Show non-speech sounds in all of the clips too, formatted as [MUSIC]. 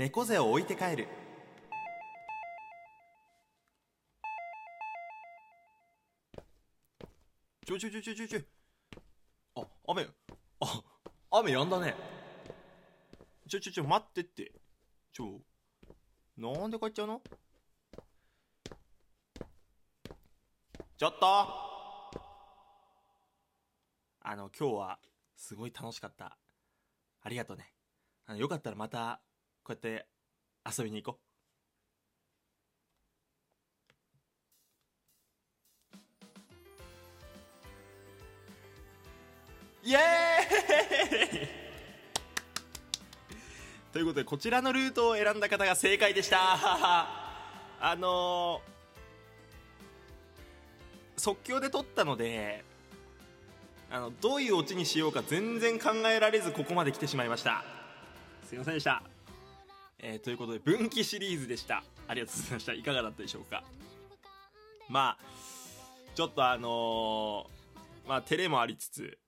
猫背を置いて帰る。ちょちょちょちょちょ。ちょあ雨。あ雨やんだね。ちょちょちょ待ってって。ちょなんで帰っちゃうの？ちょっと。あの今日はすごい楽しかった。ありがとうね。あのよかったらまたこうやって遊びに行こう。イエーイ。[LAUGHS] ということでこちらのルートを選んだ方が正解でした。[LAUGHS] あのー即興で撮ったのであのどういうオチにしようか全然考えられずここまで来てしまいました。すいませんでした、えーということで分岐シリーズでした。ありがとうございました。いかがだったでしょうか？まあちょっとあのーまあ照れもありつつ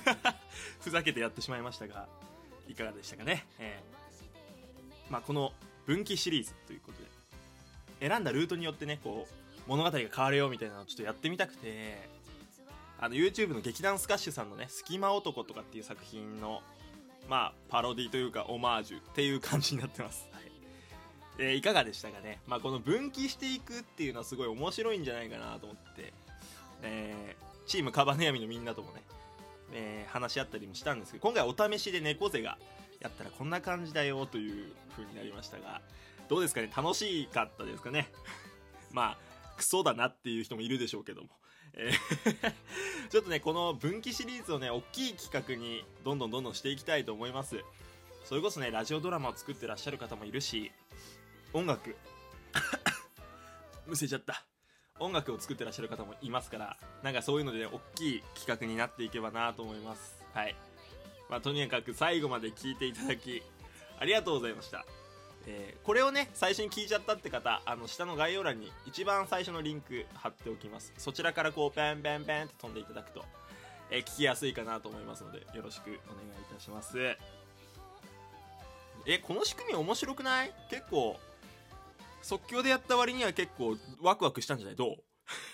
[LAUGHS] ふざけてやってしまいましたがいかがでしたかね、えーまあ、この分岐シリーズということで選んだルートによってねこう物語が変わるよみたいなのをちょっとやってみたくてあの YouTube の劇団スカッシュさんのね「隙間男」とかっていう作品のまあパロディというかオマージュっていう感じになってます、はい。えーいかがでしたかね、まあ、この分岐していくっていうのはすごい面白いんじゃないかなと思って、えーチームカバネヤミのみんなともね、えー話し合ったりもしたんですけど今回お試しで猫背がやったらこんな感じだよという風になりましたがどうですかね？楽しかったですかね？[LAUGHS] まあクソだなっていう人もいるでしょうけども、え [LAUGHS] ちょっとねこの分岐シリーズをね大きい企画にどんどんどんどんしていきたいと思います。それこそねラジオドラマを作ってらっしゃる方もいるし音楽。[LAUGHS] むせちゃった。音楽を作ってらっしゃる方もいますからなんかそういうので、ね、大きい企画になっていけばなと思います。はい。まあとにかく最後まで聞いていただきありがとうございました。えーこれをね最初に聞いちゃったって方あの下の概要欄に一番最初のリンク貼っておきます。そちらからこうペンペンペンって飛んでいただくと、えー聞きやすいかなと思いますのでよろしくお願いいたします。えこの仕組み面白くない？結構即興でやった割には結構ワクワクしたんじゃない？どう？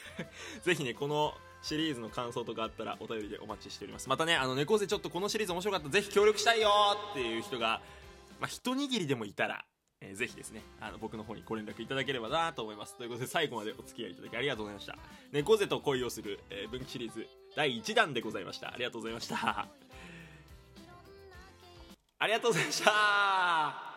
[LAUGHS] ぜひねこのシリーズの感想とかあったらお便りでお待ちしております。またねあの猫背ちょっとこのシリーズ面白かったぜひ協力したいよっていう人がまあ、一握りでもいたら、えーぜひですね、あの、僕の方にご連絡いただければなと思います。ということで、最後までお付き合いいただきありがとうございました。猫背と恋をする、えー分岐シリーズ第1弾でございました。ありがとうございました。ありがとうございました。